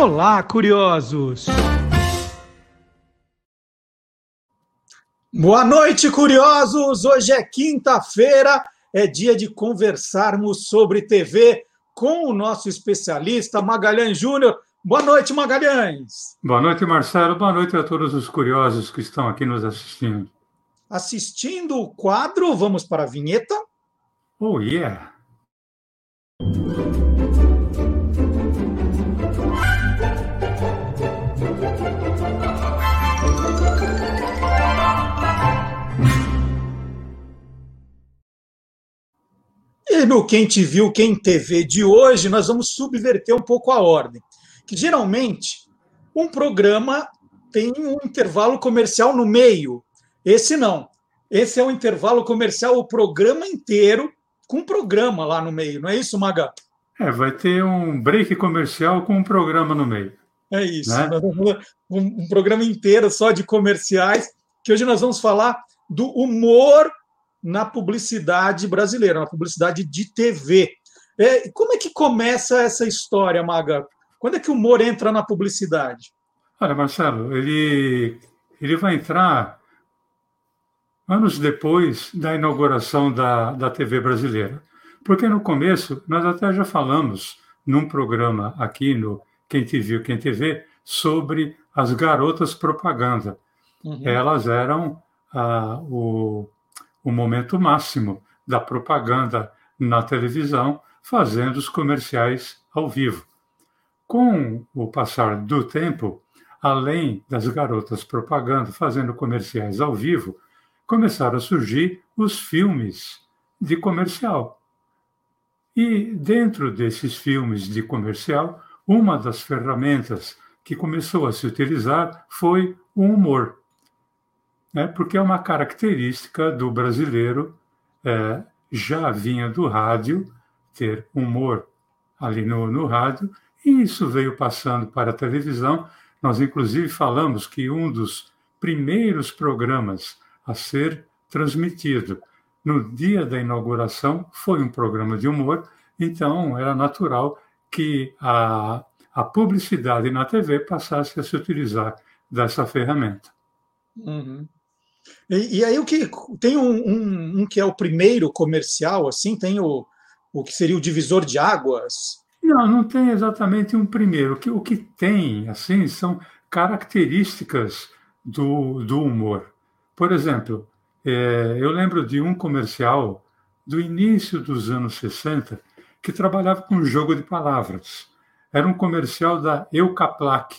Olá, curiosos! Boa noite, curiosos! Hoje é quinta-feira, é dia de conversarmos sobre TV com o nosso especialista Magalhães Júnior. Boa noite, Magalhães! Boa noite, Marcelo. Boa noite a todos os curiosos que estão aqui nos assistindo. Assistindo o quadro, vamos para a vinheta? Oh, yeah! No Quem Te Viu, Quem TV de hoje, nós vamos subverter um pouco a ordem. Que geralmente um programa tem um intervalo comercial no meio. Esse não. Esse é o intervalo comercial, o programa inteiro, com um programa lá no meio, não é isso, Maga? É, vai ter um break comercial com um programa no meio. É isso. Né? Um, um programa inteiro só de comerciais, que hoje nós vamos falar do humor na publicidade brasileira, na publicidade de TV. É, como é que começa essa história, Maga? Quando é que o humor entra na publicidade? Olha, Marcelo, ele, ele vai entrar anos depois da inauguração da, da TV brasileira. Porque no começo, nós até já falamos num programa aqui no Quem Te Viu, Quem Te Vê, sobre as garotas propaganda. Uhum. Elas eram ah, o o momento máximo da propaganda na televisão, fazendo os comerciais ao vivo. Com o passar do tempo, além das garotas propaganda fazendo comerciais ao vivo, começaram a surgir os filmes de comercial. E dentro desses filmes de comercial, uma das ferramentas que começou a se utilizar foi o humor né, porque é uma característica do brasileiro, é, já vinha do rádio, ter humor ali no, no rádio, e isso veio passando para a televisão. Nós, inclusive, falamos que um dos primeiros programas a ser transmitido no dia da inauguração foi um programa de humor, então era natural que a, a publicidade na TV passasse a se utilizar dessa ferramenta. Uhum. E, e, aí o que tem um, um, um, que é o primeiro comercial, assim, tem o, o que seria o divisor de águas. Não, não tem exatamente um primeiro. O que, o que tem, assim, são características do, do humor. Por exemplo, é, eu lembro de um comercial do início dos anos 60 que trabalhava com jogo de palavras. Era um comercial da Eucaplac,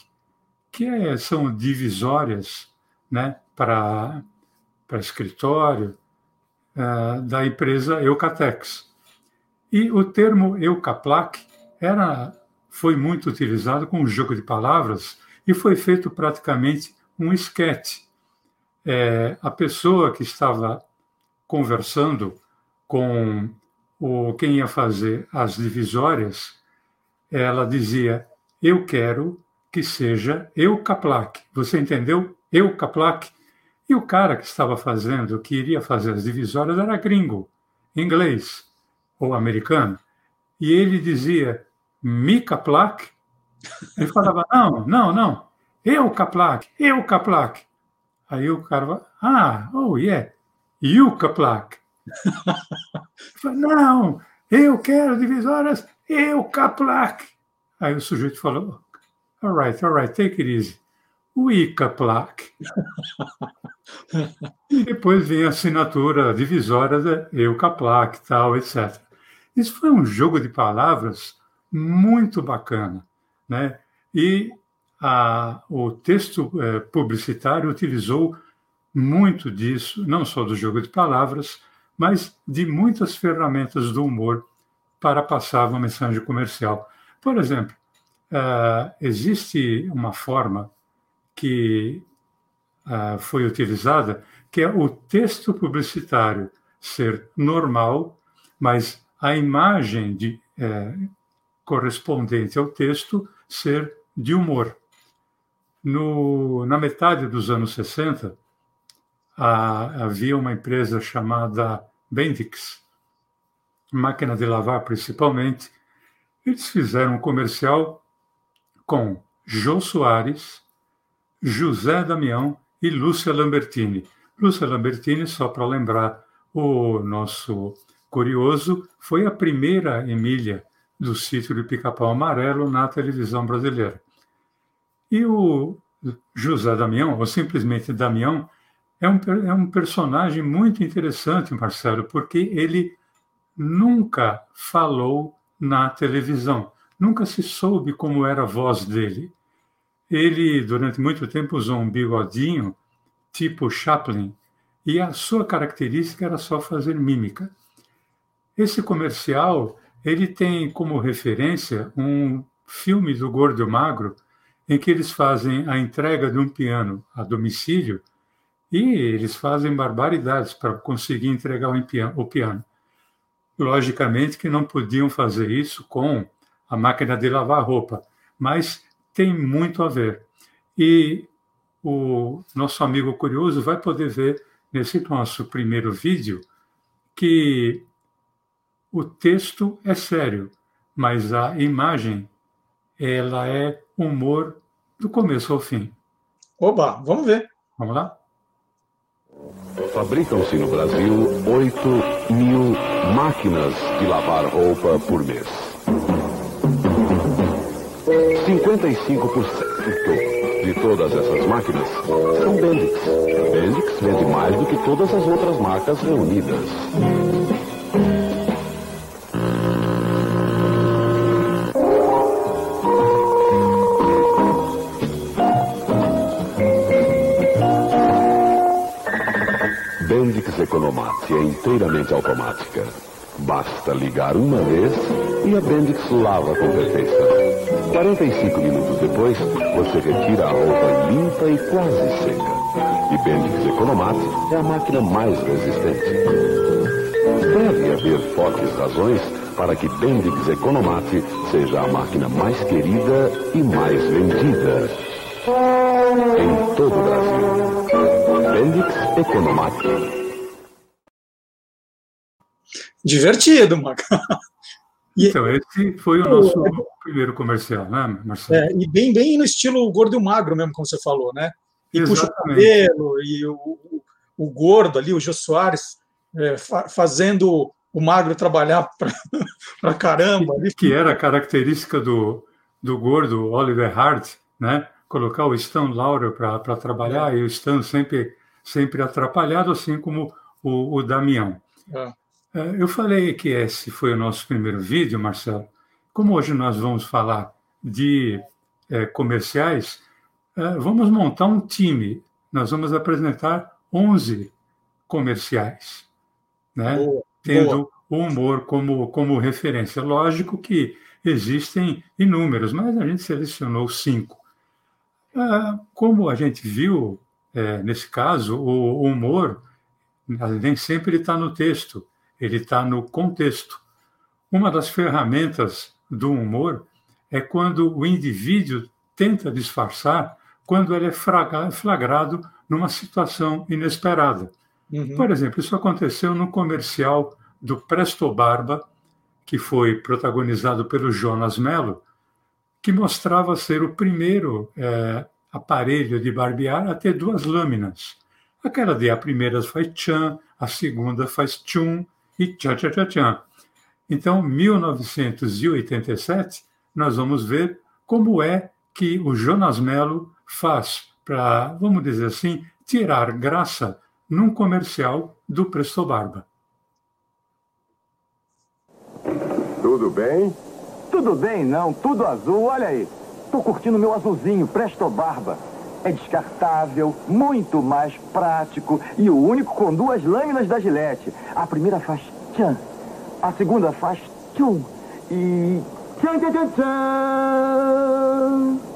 que é, são divisórias né, para para escritório uh, da empresa Eucatex. E o termo Eucaplac era, foi muito utilizado com um jogo de palavras e foi feito praticamente um esquete. É, a pessoa que estava conversando com o quem ia fazer as divisórias, ela dizia: "Eu quero que seja Eucaplac". Você entendeu? Eucaplac e o cara que estava fazendo, que iria fazer as divisórias, era gringo, inglês ou americano. E ele dizia, Mika Plaque. Ele falava, não, não, não, eu Kaplak, eu Kaplak. Aí o cara falava, ah, oh yeah, you Kaplak. não, eu quero divisórias, eu Kaplak. Aí o sujeito falou, all right, all right, take it easy. Wicca Plaque. e depois vem a assinatura divisória da Euca Plaque, tal, etc. Isso foi um jogo de palavras muito bacana, né? E a, o texto é, publicitário utilizou muito disso, não só do jogo de palavras, mas de muitas ferramentas do humor para passar uma mensagem comercial. Por exemplo, uh, existe uma forma que uh, foi utilizada, que é o texto publicitário ser normal, mas a imagem de, é, correspondente ao texto ser de humor. No, na metade dos anos 60, a, havia uma empresa chamada Bendix, máquina de lavar principalmente. Eles fizeram um comercial com Jô Soares, José Damião e Lúcia Lambertini. Lúcia Lambertini, só para lembrar o nosso curioso, foi a primeira Emília do sítio de Pica-Pau Amarelo na televisão brasileira. E o José Damião, ou simplesmente Damião, é um, é um personagem muito interessante, Marcelo, porque ele nunca falou na televisão, nunca se soube como era a voz dele. Ele, durante muito tempo, usou um bigodinho tipo Chaplin, e a sua característica era só fazer mímica. Esse comercial, ele tem como referência um filme do Gordo Magro, em que eles fazem a entrega de um piano a domicílio e eles fazem barbaridades para conseguir entregar o piano. Logicamente que não podiam fazer isso com a máquina de lavar roupa, mas tem muito a ver. E o nosso amigo curioso vai poder ver nesse nosso primeiro vídeo que o texto é sério, mas a imagem ela é humor do começo ao fim. Oba, vamos ver. Vamos lá? Fabricam-se no Brasil 8 mil máquinas de lavar roupa por mês. 55% de todas essas máquinas são Bendix. Bendix vende mais do que todas as outras marcas reunidas. Bendix Economat é inteiramente automática. Basta ligar uma vez e a Bendix lava com perfeição. 45 minutos depois, você retira a roupa limpa e quase seca. E Bendix Economat é a máquina mais resistente. Deve haver fortes razões para que Bendix Economat seja a máquina mais querida e mais vendida em todo o Brasil. Bendix Economat. Divertido, Maca. Então, esse foi o nosso primeiro comercial, né, Marcelo? É, e bem, bem no estilo gordo e magro mesmo, como você falou, né? E Exatamente. puxa o cabelo, e o, o, o, gordo ali, o Jô Soares, é, fa fazendo o magro trabalhar para caramba. Ali. Que era a característica do, do gordo Oliver Hart, né? Colocar o Stan Laurel para trabalhar é. e o Stan sempre sempre atrapalhado, assim como o, o Damião. É. é. Eu falei que esse foi o nosso primeiro vídeo, Marcelo. Como hoje nós vamos falar de é, comerciais, é, vamos montar um time. Nós vamos apresentar 11 comerciais, né? Boa, tendo o humor como, como referência. Lógico que existem inúmeros, mas a gente selecionou cinco. É, como a gente viu é, nesse caso, o, o humor nem sempre está no texto, ele está no contexto. Uma das ferramentas do humor é quando o indivíduo tenta disfarçar quando ele é flagrado numa situação inesperada. Uhum. Por exemplo, isso aconteceu no comercial do Presto Barba, que foi protagonizado pelo Jonas Mello, que mostrava ser o primeiro é, aparelho de barbear a ter duas lâminas. Aquela de a primeira faz tchan, a segunda faz tchum e tchan, tchan, tchan, tchan. Então, 1987, nós vamos ver como é que o Jonas Mello faz para, vamos dizer assim, tirar graça num comercial do Presto Barba. Tudo bem? Tudo bem, não. Tudo azul. Olha aí. Tô curtindo meu azulzinho, Presto Barba. É descartável, muito mais prático e o único com duas lâminas da Gillette. A primeira faz tchan, a segunda faz tchum e tchan, tchan, tchan, tchan.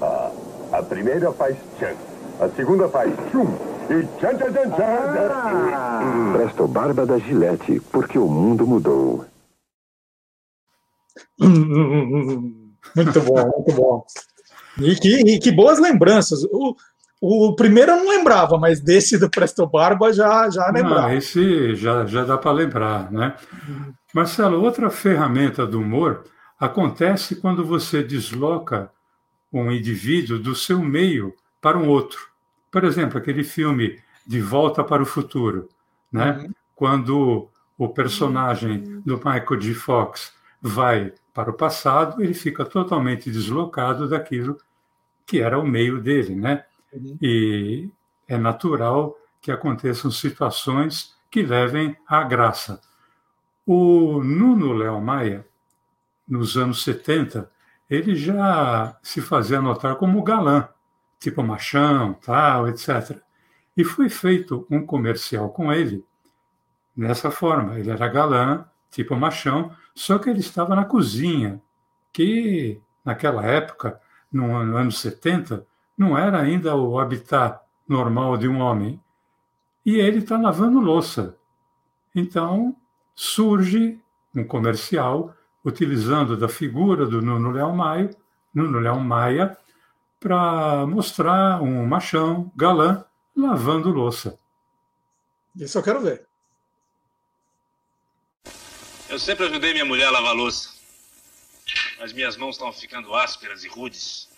Ah, a primeira faz tchan, a segunda faz tchum e tchan, tchan, tchan, tchan. Ah. Presto Barba da Gillette, porque o mundo mudou. Muito bom, muito bom. E que, e que boas lembranças. O, o primeiro eu não lembrava, mas desse do Presto Barba já, já lembrava. Não, esse já, já dá para lembrar, né? Marcelo, outra ferramenta do humor acontece quando você desloca um indivíduo do seu meio para um outro. Por exemplo, aquele filme De Volta para o Futuro, né? Uhum. quando o personagem do Michael G. Fox vai para o passado, ele fica totalmente deslocado daquilo que era o meio dele, né? Uhum. E é natural que aconteçam situações que levem à graça. O Nuno Léo Maia, nos anos 70, ele já se fazia notar como galã, tipo machão, tal, etc. E foi feito um comercial com ele dessa forma. Ele era galã, tipo machão, só que ele estava na cozinha, que naquela época, no ano, anos 70, não era ainda o habitat normal de um homem. E ele está lavando louça. Então surge um comercial utilizando da figura do Nuno Leão Maia, Nuno Leão Maia para mostrar um machão galã lavando louça. Isso eu quero ver. Eu sempre ajudei minha mulher a lavar louça. Mas minhas mãos estão ficando ásperas e rudes.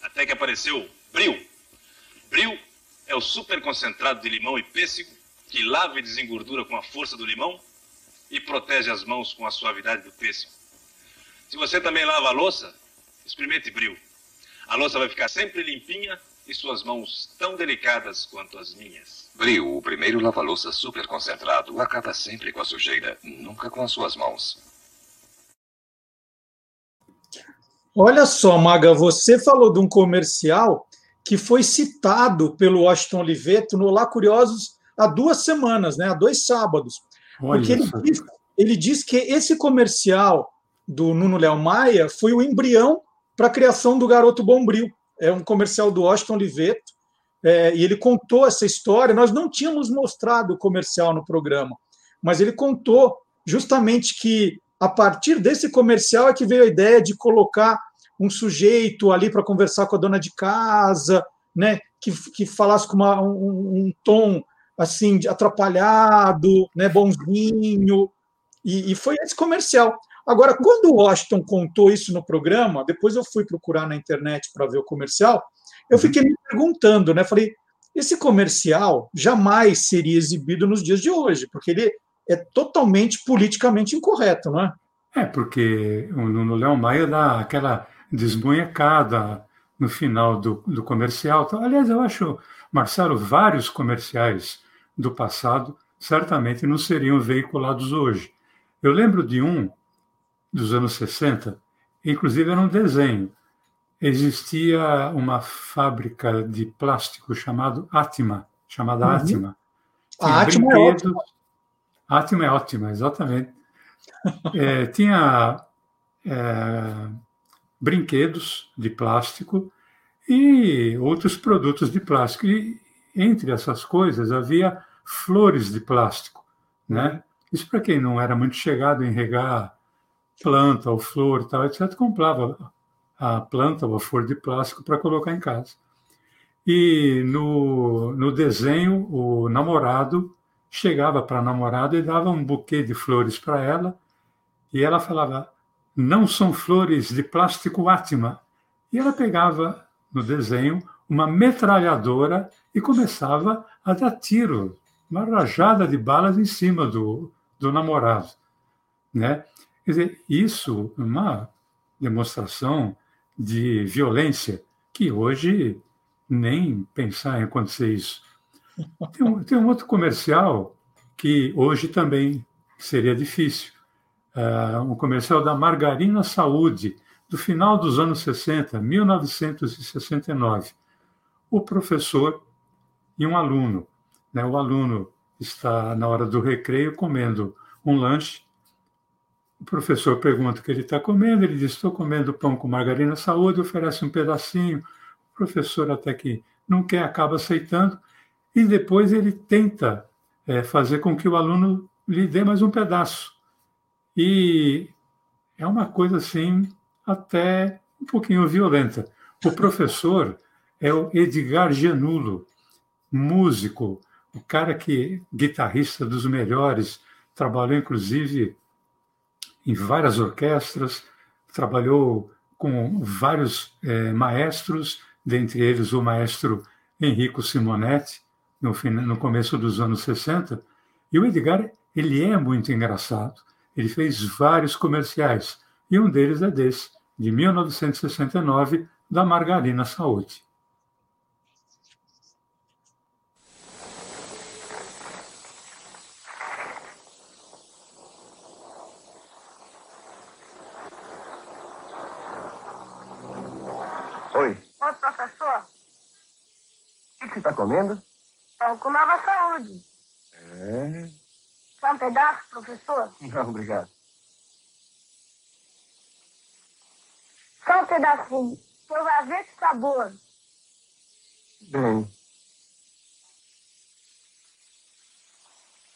Até que apareceu Bril. Bril é o super concentrado de limão e pêssego que lava e desengordura com a força do limão e protege as mãos com a suavidade do pêssego. Se você também lava a louça, experimente Bril. A louça vai ficar sempre limpinha e suas mãos tão delicadas quanto as minhas. Bril, o primeiro lava-louça super concentrado, acaba sempre com a sujeira, nunca com as suas mãos. Olha só, Maga, você falou de um comercial que foi citado pelo Washington Oliveto no Lá Curiosos há duas semanas, né, há dois sábados. Olha porque ele diz, ele diz que esse comercial do Nuno Léo Maia foi o embrião para a criação do Garoto Bombril. É um comercial do Washington Oliveto, é, e ele contou essa história. Nós não tínhamos mostrado o comercial no programa, mas ele contou justamente que a partir desse comercial é que veio a ideia de colocar um sujeito ali para conversar com a dona de casa, né, que, que falasse com uma, um, um tom assim, atrapalhado, né, bonzinho, e, e, foi esse comercial. Agora, quando o Washington contou isso no programa, depois eu fui procurar na internet para ver o comercial, eu uhum. fiquei me perguntando, né? Falei, esse comercial jamais seria exibido nos dias de hoje, porque ele é totalmente politicamente incorreto, não é? É, porque no Léo Maia dá aquela desmunhecada no final do, do comercial. Aliás, eu acho, Marcelo, vários comerciais do passado certamente não seriam veiculados hoje. Eu lembro de um dos anos 60, inclusive era um desenho. Existia uma fábrica de plástico chamado Atma, chamada uhum. Atma. A Atma é ótima. Atma é ótima, exatamente. é, tinha é, brinquedos de plástico e outros produtos de plástico. E entre essas coisas havia flores de plástico, né? Isso para quem não era muito chegado em regar planta ou flor, tal, etc, comprava a planta ou a flor de plástico para colocar em casa. E no, no desenho, o namorado chegava para a namorada e dava um buquê de flores para ela, e ela falava: Não são flores de plástico Atma. E ela pegava no desenho uma metralhadora e começava a dar tiro uma rajada de balas em cima do, do namorado. Né? Quer dizer, isso é uma demonstração de violência que hoje nem pensar em acontecer isso. Tem um, tem um outro comercial que hoje também seria difícil. Uh, um comercial da Margarina Saúde, do final dos anos 60, 1969. O professor e um aluno né? O aluno está na hora do recreio comendo um lanche. O professor pergunta o que ele está comendo, ele diz: Estou comendo pão com margarina saúde, oferece um pedacinho. O professor, até que não quer, acaba aceitando, e depois ele tenta é, fazer com que o aluno lhe dê mais um pedaço. E é uma coisa assim, até um pouquinho violenta. O professor é o Edgar Gianulo, músico, o cara que guitarrista dos melhores, trabalhou inclusive em várias orquestras, trabalhou com vários é, maestros, dentre eles o maestro Enrico Simonetti, no, no começo dos anos 60. E o Edgar, ele é muito engraçado. Ele fez vários comerciais, e um deles é desse, de 1969, da Margarina Saúde. Oi. Oi, professor. O que você está comendo? Com nova saúde. É. Quer um pedaço, professor? Não, obrigado. Só um pedacinho. Você vai ver que sabor. Bem.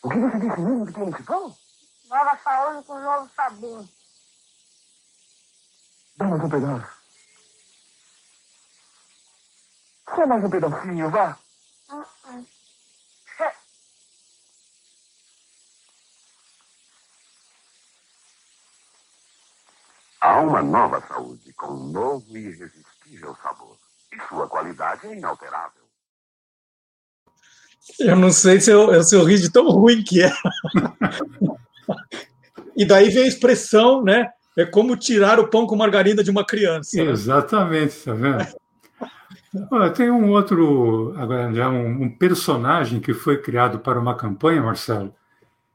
O que você disse mesmo que tem nesse pão? Nova saúde com novo sabor. Dá mais um pedaço. Só mais um pedacinho, vá. Hum, hum. Há uma nova saúde com um novo e irresistível sabor. E sua qualidade é inalterável. Eu não sei se eu, se eu ri de tão ruim que é. e daí vem a expressão, né? É como tirar o pão com margarina de uma criança. Exatamente, tá vendo? Olha, tem um outro, agora já um, um personagem que foi criado para uma campanha, Marcelo,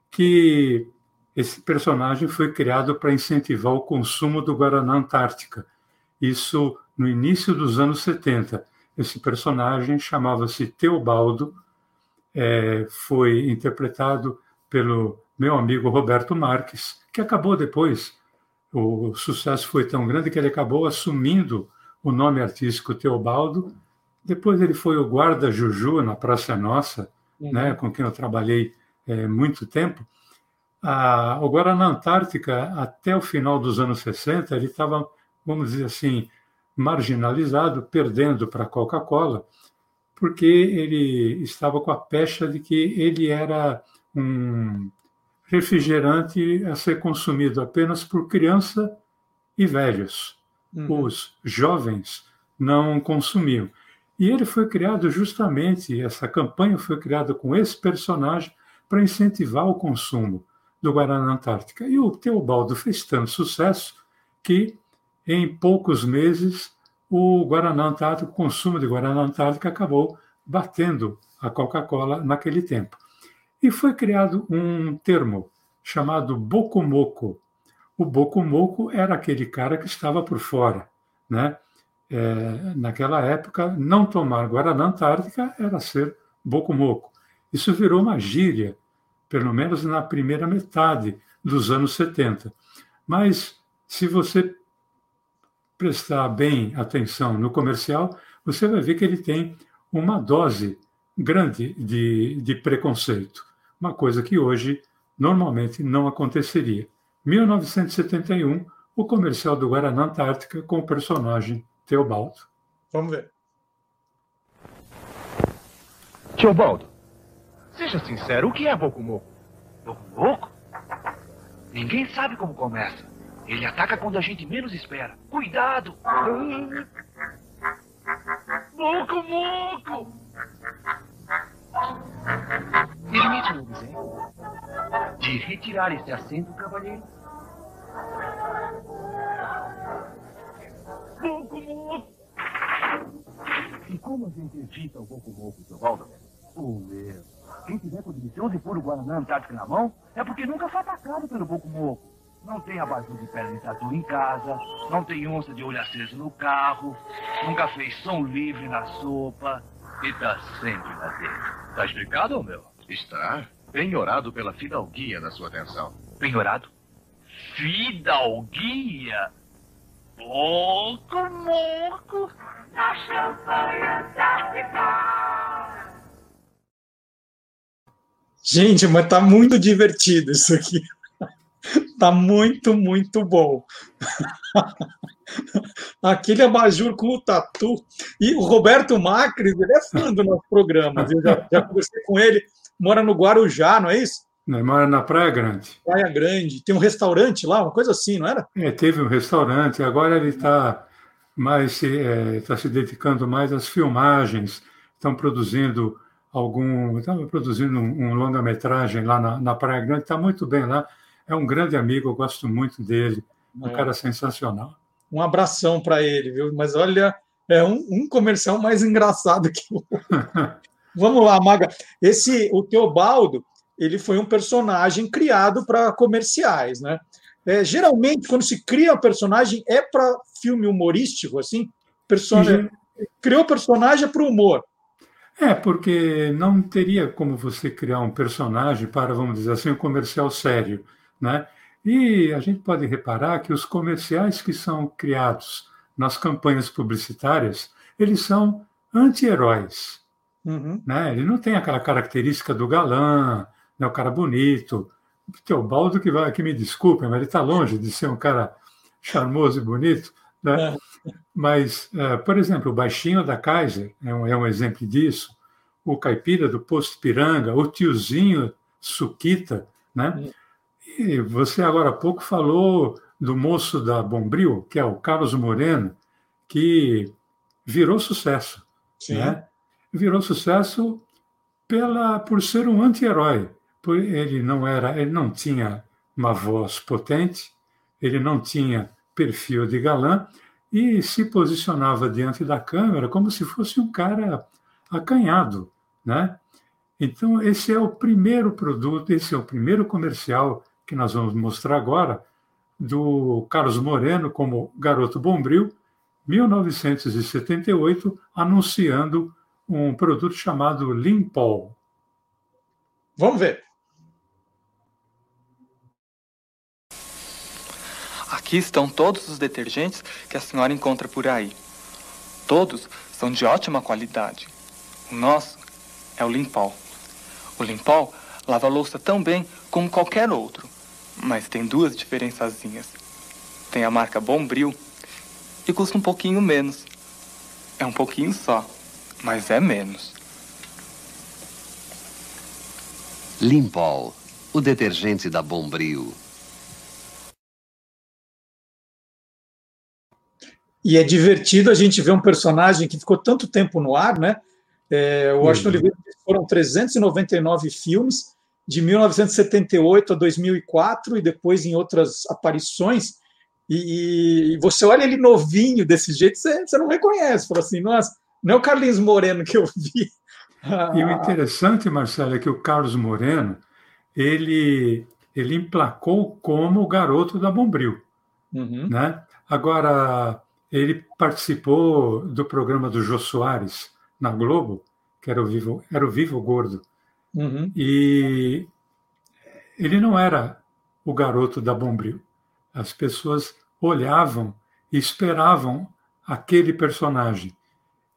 que esse personagem foi criado para incentivar o consumo do Guaraná Antártica. Isso no início dos anos 70. Esse personagem chamava-se Teobaldo, é, foi interpretado pelo meu amigo Roberto Marques, que acabou depois, o sucesso foi tão grande que ele acabou assumindo o nome artístico Teobaldo. Depois ele foi o guarda Juju na Praça Nossa, uhum. né, com quem eu trabalhei é, muito tempo. Ah, o Guaraná Antártica, até o final dos anos 60, ele estava, vamos dizer assim, marginalizado, perdendo para a Coca-Cola, porque ele estava com a pecha de que ele era um refrigerante a ser consumido apenas por criança e velhos. Uhum. Os jovens não consumiam. E ele foi criado justamente, essa campanha foi criada com esse personagem para incentivar o consumo do Guaraná Antártica. E o Teobaldo fez tanto sucesso que, em poucos meses, o Guaraná Antártica, o consumo de Guaraná Antártica acabou batendo a Coca-Cola naquele tempo. E foi criado um termo chamado bocomoco. O bocomoco era aquele cara que estava por fora, né? É, naquela época, não tomar Guaraná Antártica era ser bocomoco. Isso virou uma gíria pelo menos na primeira metade dos anos 70. Mas, se você prestar bem atenção no comercial, você vai ver que ele tem uma dose grande de, de preconceito, uma coisa que hoje normalmente não aconteceria. 1971, o comercial do Guaraná Antártica com o personagem Teobaldo. Vamos ver. Teobaldo, Seja sincero, o que é Bokumoku? Bokumoku? Ninguém sabe como começa. Ele ataca quando a gente menos espera. Cuidado! Bokumoku! Permite-me dizer de retirar esse assento, cavalheiro. Bokumoku! E como a gente evita o Bokumoku, Teobaldo? Quem tiver com delicioso e puro Guaraná Antártica na mão é porque nunca foi atacado pelo Boco Não tem abajur de pele de tatu em casa, não tem onça de olho aceso no carro, nunca fez som livre na sopa e tá sempre lá dentro. Tá explicado, meu? Está penhorado pela fidalguia da sua atenção. Penhorado? Fidalguia? Pouco moco na champanhe antártica. Gente, mas tá muito divertido isso aqui. Tá muito, muito bom. Aquele abajur com o tatu. E o Roberto Macri, ele é fã do nosso programa. Eu já, já conversei com ele, mora no Guarujá, não é isso? Ele mora na Praia Grande. Praia Grande. Tem um restaurante lá, uma coisa assim, não era? É, teve um restaurante, agora ele está mais se, é, tá se dedicando mais às filmagens, estão produzindo algum. Estava produzindo um, um longa-metragem lá na, na Praia Grande, está muito bem lá. É um grande amigo, eu gosto muito dele, um é. cara sensacional. Um abração para ele, viu? Mas olha, é um, um comercial mais engraçado que o. Vamos lá, Maga. Esse, o Teobaldo, ele foi um personagem criado para comerciais, né? É, geralmente, quando se cria um personagem, é para filme humorístico, assim? Personagem, uhum. Criou personagem para o humor. É, porque não teria como você criar um personagem para, vamos dizer assim, um comercial sério, né? E a gente pode reparar que os comerciais que são criados nas campanhas publicitárias, eles são anti-heróis. Uhum. Né? Ele não tem aquela característica do galã, né, o cara bonito. O Teobaldo, que, vai, que me desculpe, mas ele está longe de ser um cara charmoso e bonito. Né? É. Mas, uh, por exemplo, o baixinho da Kaiser é um, é um exemplo disso. O caipira do Posto Piranga, o tiozinho Suquita. Né? E você agora há pouco falou do moço da Bombril, que é o Carlos Moreno, que virou sucesso. Né? Virou sucesso pela, por ser um anti-herói ele não era, ele não tinha uma voz potente, ele não tinha perfil de galã e se posicionava diante da câmera como se fosse um cara acanhado, né? Então esse é o primeiro produto, esse é o primeiro comercial que nós vamos mostrar agora do Carlos Moreno como garoto bombril, 1978, anunciando um produto chamado Limpol. Vamos ver. Aqui estão todos os detergentes que a senhora encontra por aí. Todos são de ótima qualidade. O nosso é o Limpol. O Limpol lava a louça tão bem como qualquer outro, mas tem duas diferençazinhas. Tem a marca Bombril e custa um pouquinho menos. É um pouquinho só, mas é menos. Limpol, o detergente da Bombril. E é divertido a gente ver um personagem que ficou tanto tempo no ar, né? É, o Washington uhum. Oliveira foram 399 filmes, de 1978 a 2004, e depois em outras aparições. E, e você olha ele novinho desse jeito, você, você não reconhece. Fala assim, nossa, não é o Carlinhos Moreno que eu vi. E o interessante, Marcelo, é que o Carlos Moreno, ele, ele emplacou como o garoto da Bombril. Uhum. Né? Agora, ele participou do programa do Jô Soares na Globo, que era o Vivo, era o Vivo Gordo. Uhum. E ele não era o garoto da Bombril. As pessoas olhavam e esperavam aquele personagem.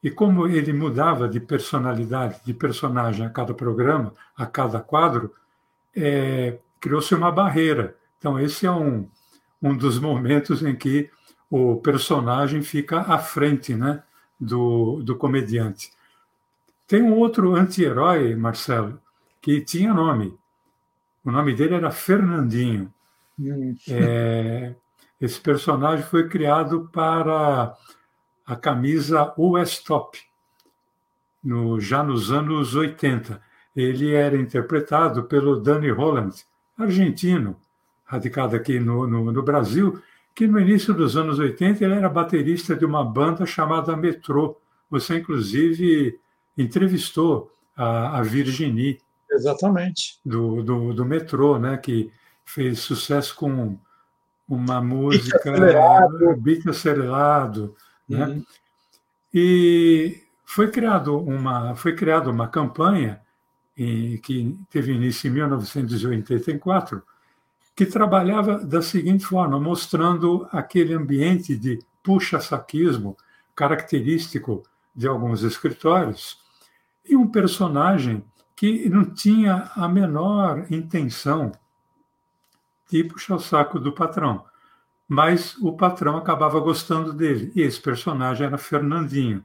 E como ele mudava de personalidade, de personagem a cada programa, a cada quadro, é, criou-se uma barreira. Então, esse é um, um dos momentos em que o personagem fica à frente né, do, do comediante. Tem um outro anti-herói, Marcelo, que tinha nome. O nome dele era Fernandinho. É, esse personagem foi criado para a camisa US Top, no, já nos anos 80. Ele era interpretado pelo Danny Holland, argentino, radicado aqui no, no, no Brasil, que no início dos anos 80 ele era baterista de uma banda chamada Metrô. Você, inclusive, entrevistou a, a Virginie. Exatamente. Do, do, do Metrô, né, que fez sucesso com uma música. Beat acelerado. Né? Uhum. E foi criado uma, foi criada uma campanha em, que teve início em 1984 que trabalhava da seguinte forma, mostrando aquele ambiente de puxa-saquismo característico de alguns escritórios e um personagem que não tinha a menor intenção de puxar o saco do patrão, mas o patrão acabava gostando dele. E esse personagem era Fernandinho.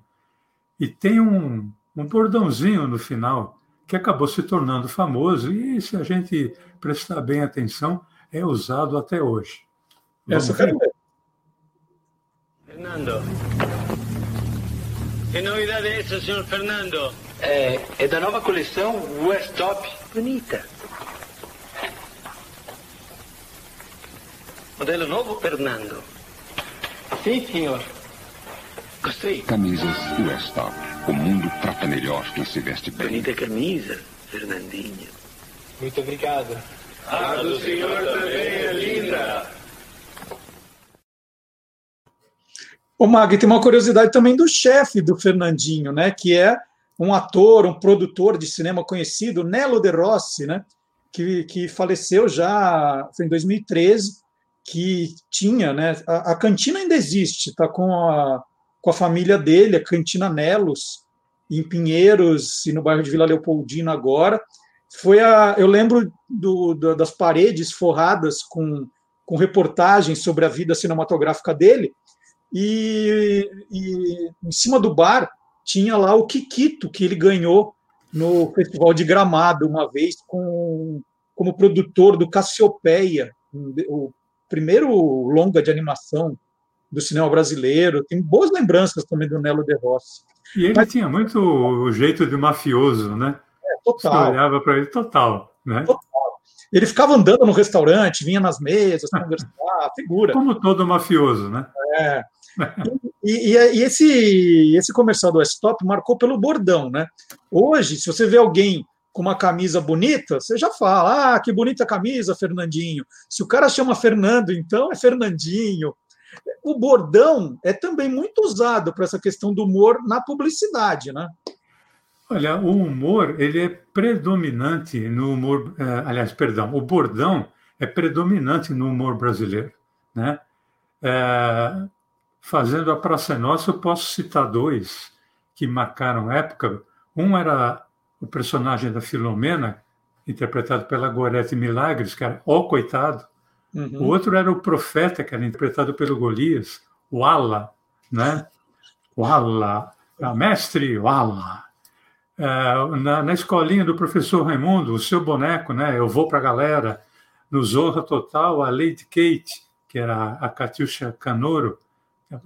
E tem um, um bordãozinho no final que acabou se tornando famoso e, se a gente prestar bem atenção, é usado até hoje. Vamos Essa ver? Fernando. Que novidade é essa, senhor Fernando? É, é da nova coleção West Top. Bonita. Modelo novo, Fernando? Sim, senhor. Gostei. Camisas West Top. O mundo trata melhor quem se veste bem. Bonita camisa, Fernandinho. Muito obrigado. A do senhor também é linda. Ô, Mag, tem uma curiosidade também do chefe do Fernandinho, né? Que é um ator, um produtor de cinema conhecido, Nelo De Rossi, né? Que, que faleceu já foi em 2013, que tinha, né? A, a cantina ainda existe, tá com a, com a família dele, a Cantina Nelos, em Pinheiros e no bairro de Vila Leopoldina agora. Foi a, eu lembro do, do, das paredes forradas com, com reportagens sobre a vida cinematográfica dele, e, e em cima do bar tinha lá o Kikito, que ele ganhou no Festival de Gramado uma vez com, como produtor do Cassiopeia, o primeiro longa de animação do cinema brasileiro. Tem boas lembranças também do Nelo De Rossi. E ele Mas, tinha muito o jeito de mafioso, né? É, total. Você olhava para ele total, né? Total. Ele ficava andando no restaurante, vinha nas mesas, conversar, figura. Como todo mafioso, né? É. E, e, e, esse, esse comercial do S-Top marcou pelo bordão, né? Hoje, se você vê alguém com uma camisa bonita, você já fala, ah, que bonita camisa, Fernandinho. Se o cara chama Fernando, então é Fernandinho. O bordão é também muito usado para essa questão do humor na publicidade, né? Olha, o humor ele é predominante no humor, eh, aliás, perdão, o bordão é predominante no humor brasileiro, né? É, fazendo a Praça é Nossa, eu posso citar dois que marcaram época. Um era o personagem da Filomena, interpretado pela Gorete Milagres, que era o coitado. Uhum. O outro era o profeta, que era interpretado pelo Golias, o Allah, né? O Allah, a mestre, o Allah. É, na, na, escolinha do professor Raimundo, o seu boneco, né? Eu vou para a galera. No Zorra Total, a Lady Kate, que era a Catiuxa Canoro,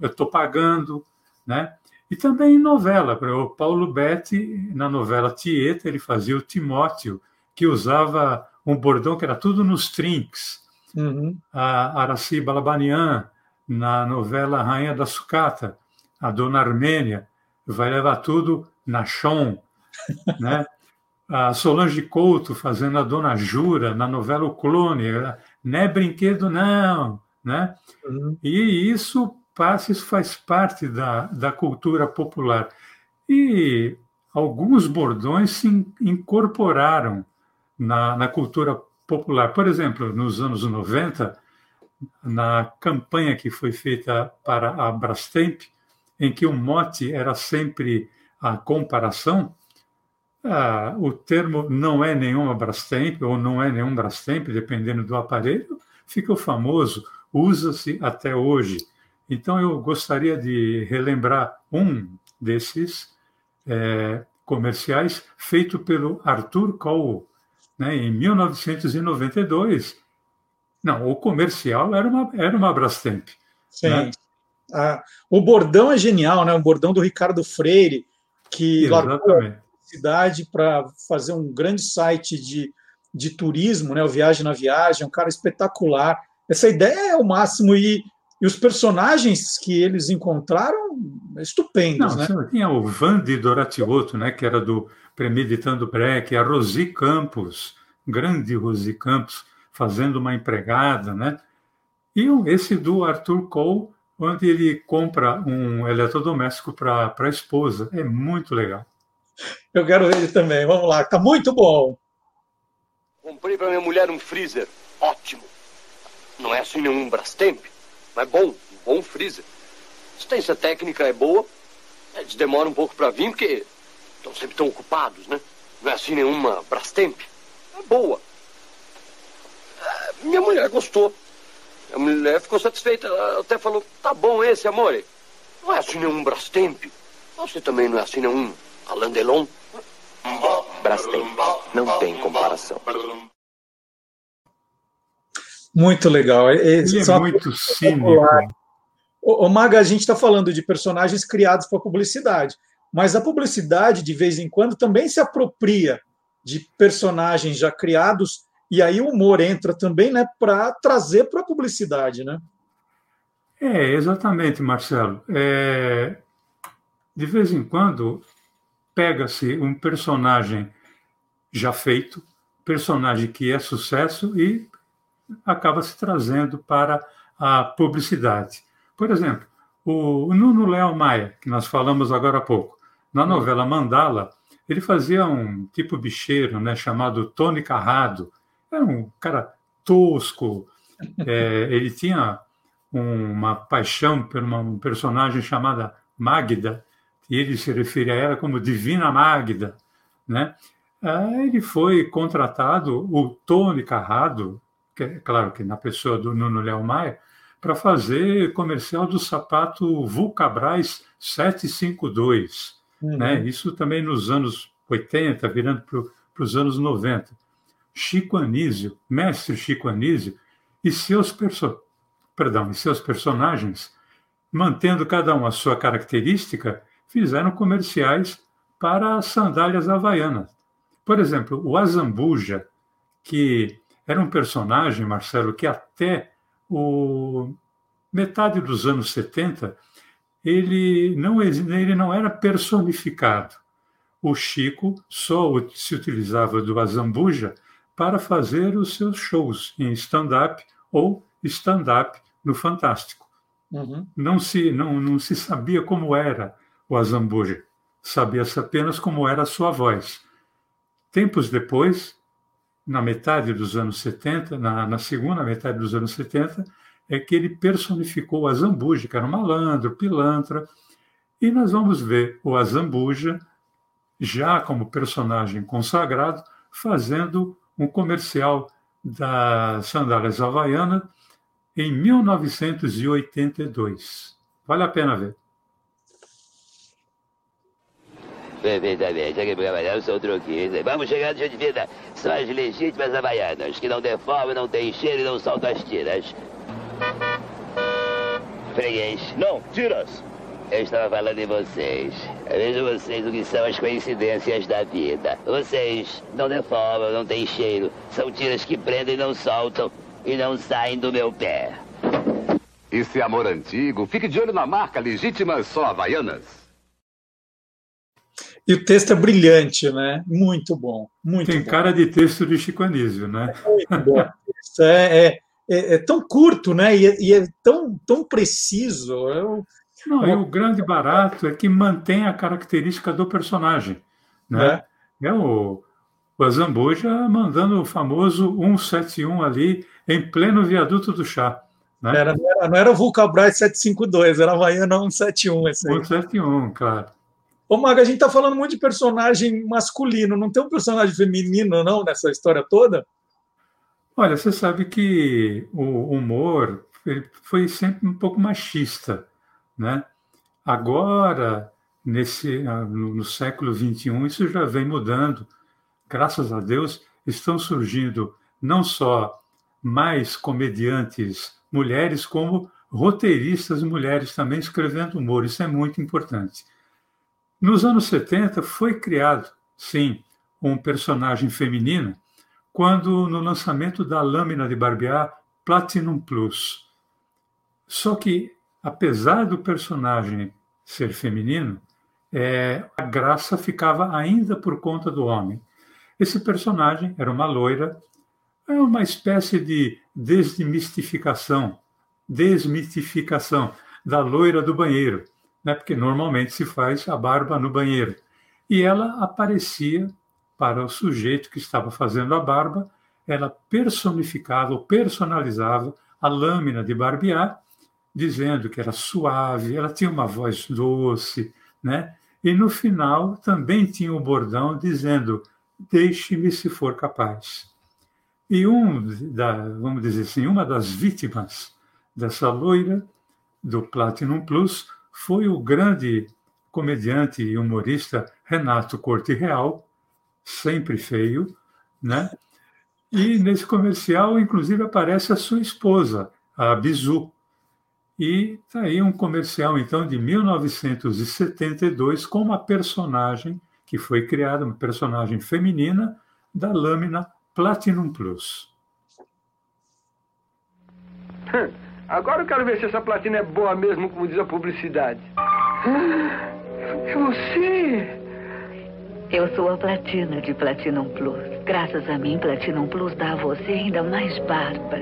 eu estou pagando, né? E também em novela, o Paulo Betti, na novela Tieta, ele fazia o Timóteo, que usava um bordão que era tudo nos trinks. Uhum. A Araci Balabanian, na novela Rainha da Sucata, a Dona Armênia, vai levar tudo na chão, né? A Solange Couto fazendo a Dona Jura na novela O Clone, não é brinquedo não, né? Uhum. E isso Passes faz parte da, da cultura popular. E alguns bordões se incorporaram na, na cultura popular. Por exemplo, nos anos 90, na campanha que foi feita para a Brastemp, em que o mote era sempre a comparação, ah, o termo não é nenhuma Brastemp ou não é nenhum Brastemp, dependendo do aparelho, fica o famoso, usa-se até hoje. Então, eu gostaria de relembrar um desses é, comerciais feito pelo Arthur Cole, né, em 1992. Não, o comercial era uma, era uma Brastemp. Sim. Né? Ah, o bordão é genial, né? O bordão do Ricardo Freire, que largou a cidade para fazer um grande site de, de turismo, né? O Viagem na Viagem, um cara espetacular. Essa ideia é o máximo e e os personagens que eles encontraram, estupendos, Não, né? Tinha o Vande Doratiotto, né, que era do Premeditando Breck, a Rosi Campos, grande Rosi Campos, fazendo uma empregada, né? E esse do Arthur Cole, onde ele compra um eletrodoméstico para a esposa. É muito legal. Eu quero ele também. Vamos lá, tá muito bom. Comprei para minha mulher um freezer. Ótimo. Não é assim nenhum Brastemp. Mas bom, um bom freezer. Assistência técnica é boa. Eles demoram um pouco para vir porque estão sempre tão ocupados, né? Não é assim nenhuma Brastemp. É boa. É, minha mulher gostou. A mulher ficou satisfeita. Ela até falou: tá bom esse, amor. Não é assim nenhum Brastemp. Você também não é assim nenhum Alain Delon. Brastemp. Não tem comparação. Muito legal. Ele é muito cínico. O, Maga, a gente está falando de personagens criados para publicidade, mas a publicidade, de vez em quando, também se apropria de personagens já criados, e aí o humor entra também né, para trazer para a publicidade. Né? É, exatamente, Marcelo. É, de vez em quando, pega-se um personagem já feito, personagem que é sucesso, e acaba se trazendo para a publicidade. Por exemplo, o Nuno Léo Maia, que nós falamos agora há pouco, na novela Mandala, ele fazia um tipo bicheiro né, chamado Tony Carrado. Era um cara tosco, é, ele tinha uma paixão por uma personagem chamada Magda, e ele se referia a ela como Divina Magda. Né? Aí ele foi contratado, o Tony Carrado, que, é claro que na pessoa do Nuno Léo Maia, para fazer comercial do sapato Vulcabras 752. Uhum. Né? Isso também nos anos 80, virando para os anos 90. Chico Anísio, mestre Chico Anísio, e seus, perso perdão, e seus personagens, mantendo cada um a sua característica, fizeram comerciais para sandálias havaianas. Por exemplo, o Azambuja, que era um personagem, Marcelo, que até o metade dos anos 70 ele não, ele não era personificado. O Chico só se utilizava do Azambuja para fazer os seus shows em stand-up ou stand-up no Fantástico. Uhum. Não, se, não, não se sabia como era o Azambuja, sabia-se apenas como era a sua voz. Tempos depois, na metade dos anos 70, na, na, segunda metade dos anos 70, é que ele personificou o Azambuja, que era um malandro, pilantra, e nós vamos ver o Azambuja, já como personagem consagrado, fazendo um comercial da sandálias havaiana em 1982. Vale a pena ver. Perfeitamente. Aqui para trabalhar, eu sou truquista. Vamos chegar de vida. São as legítimas havaianas, que não deformam, não tem cheiro e não soltam as tiras. Freguês. Não, tiras. Eu estava falando em vocês. Vejo vocês o que são as coincidências da vida. Vocês não deformam, não tem cheiro. São tiras que prendem e não soltam. E não saem do meu pé. Esse amor antigo, fique de olho na marca Legítimas Só Havaianas. E o texto é brilhante, né? Muito bom. Muito Tem bom. cara de texto de Chico Anísio, né? É muito bom. É, é, é, é, tão curto, né? E é, e é tão, tão preciso. Eu, Não, e o grande barato é que mantém a característica do personagem. Né? É, é o, o Azambuja mandando o famoso 171 ali em pleno viaduto do chá. Né? Era, não, era, não era o Vulcabras 752, era a Havaiana 171. Esse aí. 171, claro. Ô, Maga, a gente está falando muito de personagem masculino, não tem um personagem feminino, não, nessa história toda? Olha, você sabe que o humor foi sempre um pouco machista, né? Agora, nesse, no século XXI, isso já vem mudando. Graças a Deus, estão surgindo não só mais comediantes mulheres, como roteiristas mulheres também escrevendo humor. Isso é muito importante. Nos anos 70 foi criado, sim, um personagem feminino quando no lançamento da lâmina de barbear Platinum Plus. Só que, apesar do personagem ser feminino, é, a graça ficava ainda por conta do homem. Esse personagem era uma loira, é uma espécie de desmistificação, desmitificação da loira do banheiro né, porque normalmente se faz a barba no banheiro. E ela aparecia para o sujeito que estava fazendo a barba, ela personificava ou personalizava a lâmina de barbear, dizendo que era suave, ela tinha uma voz doce, né? E no final também tinha o um bordão dizendo: "Deixe-me se for capaz". E um da, vamos dizer assim, uma das vítimas dessa loira do Platinum Plus foi o grande comediante e humorista Renato Corte Real, sempre feio, né? E nesse comercial, inclusive, aparece a sua esposa, a Bizu. E está aí um comercial, então, de 1972, com uma personagem que foi criada, uma personagem feminina, da lâmina Platinum Plus. Agora eu quero ver se essa platina é boa mesmo, como diz a publicidade. É você! Eu sou a platina de Platinum Plus. Graças a mim, Platinum Plus dá a você ainda mais barbas.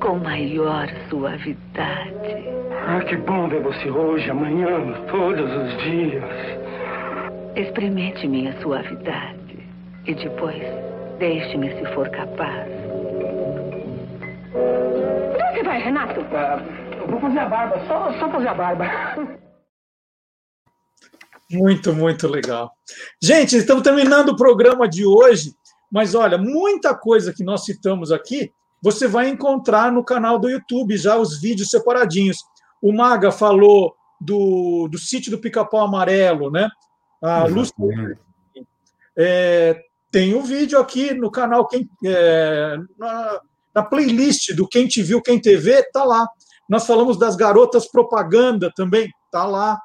Com maior suavidade. Ah, que bom ver você hoje, amanhã, todos os dias. Experimente minha suavidade. E depois, deixe-me se for capaz. Vai, Renato? Eu vou fazer a barba, só, só fazer a barba. Muito, muito legal. Gente, estamos terminando o programa de hoje, mas olha, muita coisa que nós citamos aqui, você vai encontrar no canal do YouTube, já os vídeos separadinhos. O Maga falou do, do sítio do Pica-Pau Amarelo, né? A Lúcia, é, tem o um vídeo aqui no canal, quem, é, na, na, playlist do Quem Te Viu, Quem TV, tá lá. Nós falamos das garotas propaganda também, tá lá.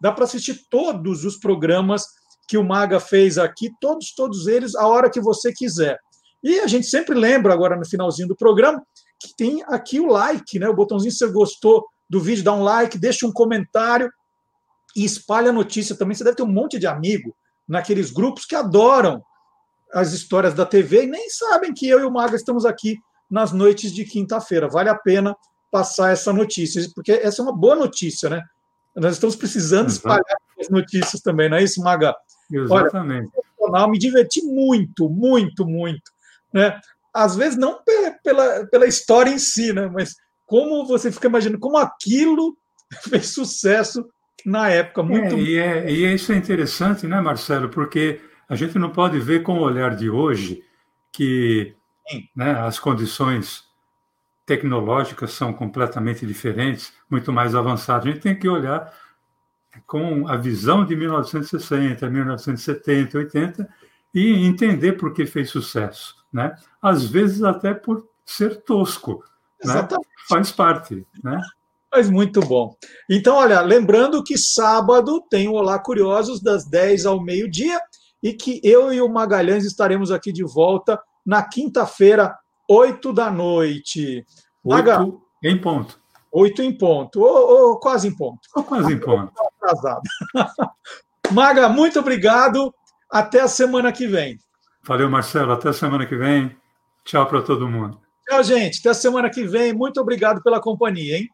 Dá para assistir todos os programas que o Maga fez aqui, todos, todos eles, a hora que você quiser. E a gente sempre lembra agora no finalzinho do programa que tem aqui o like, né? O botãozinho se você gostou do vídeo, dá um like, deixa um comentário e espalha a notícia também. Você deve ter um monte de amigo naqueles grupos que adoram as histórias da TV e nem sabem que eu e o Maga estamos aqui nas noites de quinta-feira. Vale a pena passar essa notícia, porque essa é uma boa notícia, né? Nós estamos precisando espalhar as notícias também, não é isso, Maga? Exatamente. Olha, me diverti muito, muito, muito. Né? Às vezes não pela, pela história em si, né? mas como você fica imaginando como aquilo fez sucesso na época. Muito... É, e, é, e isso é interessante, né, Marcelo? Porque a gente não pode ver com o olhar de hoje que né, as condições tecnológicas são completamente diferentes, muito mais avançadas. A gente tem que olhar com a visão de 1960, 1970, 80 e entender por que fez sucesso, né? Às vezes até por ser tosco, né? Faz parte, né? Mas muito bom. Então, olha, lembrando que sábado tem o Olá Curiosos das 10 ao meio-dia e que eu e o Magalhães estaremos aqui de volta na quinta-feira 8 da noite. Oito em ponto. Oito em ponto, ou, ou quase em ponto. Ou quase em ponto. Atrasado. Maga, muito obrigado. Até a semana que vem. Valeu, Marcelo. Até a semana que vem. Tchau para todo mundo. Tchau, gente. Até a semana que vem. Muito obrigado pela companhia, hein?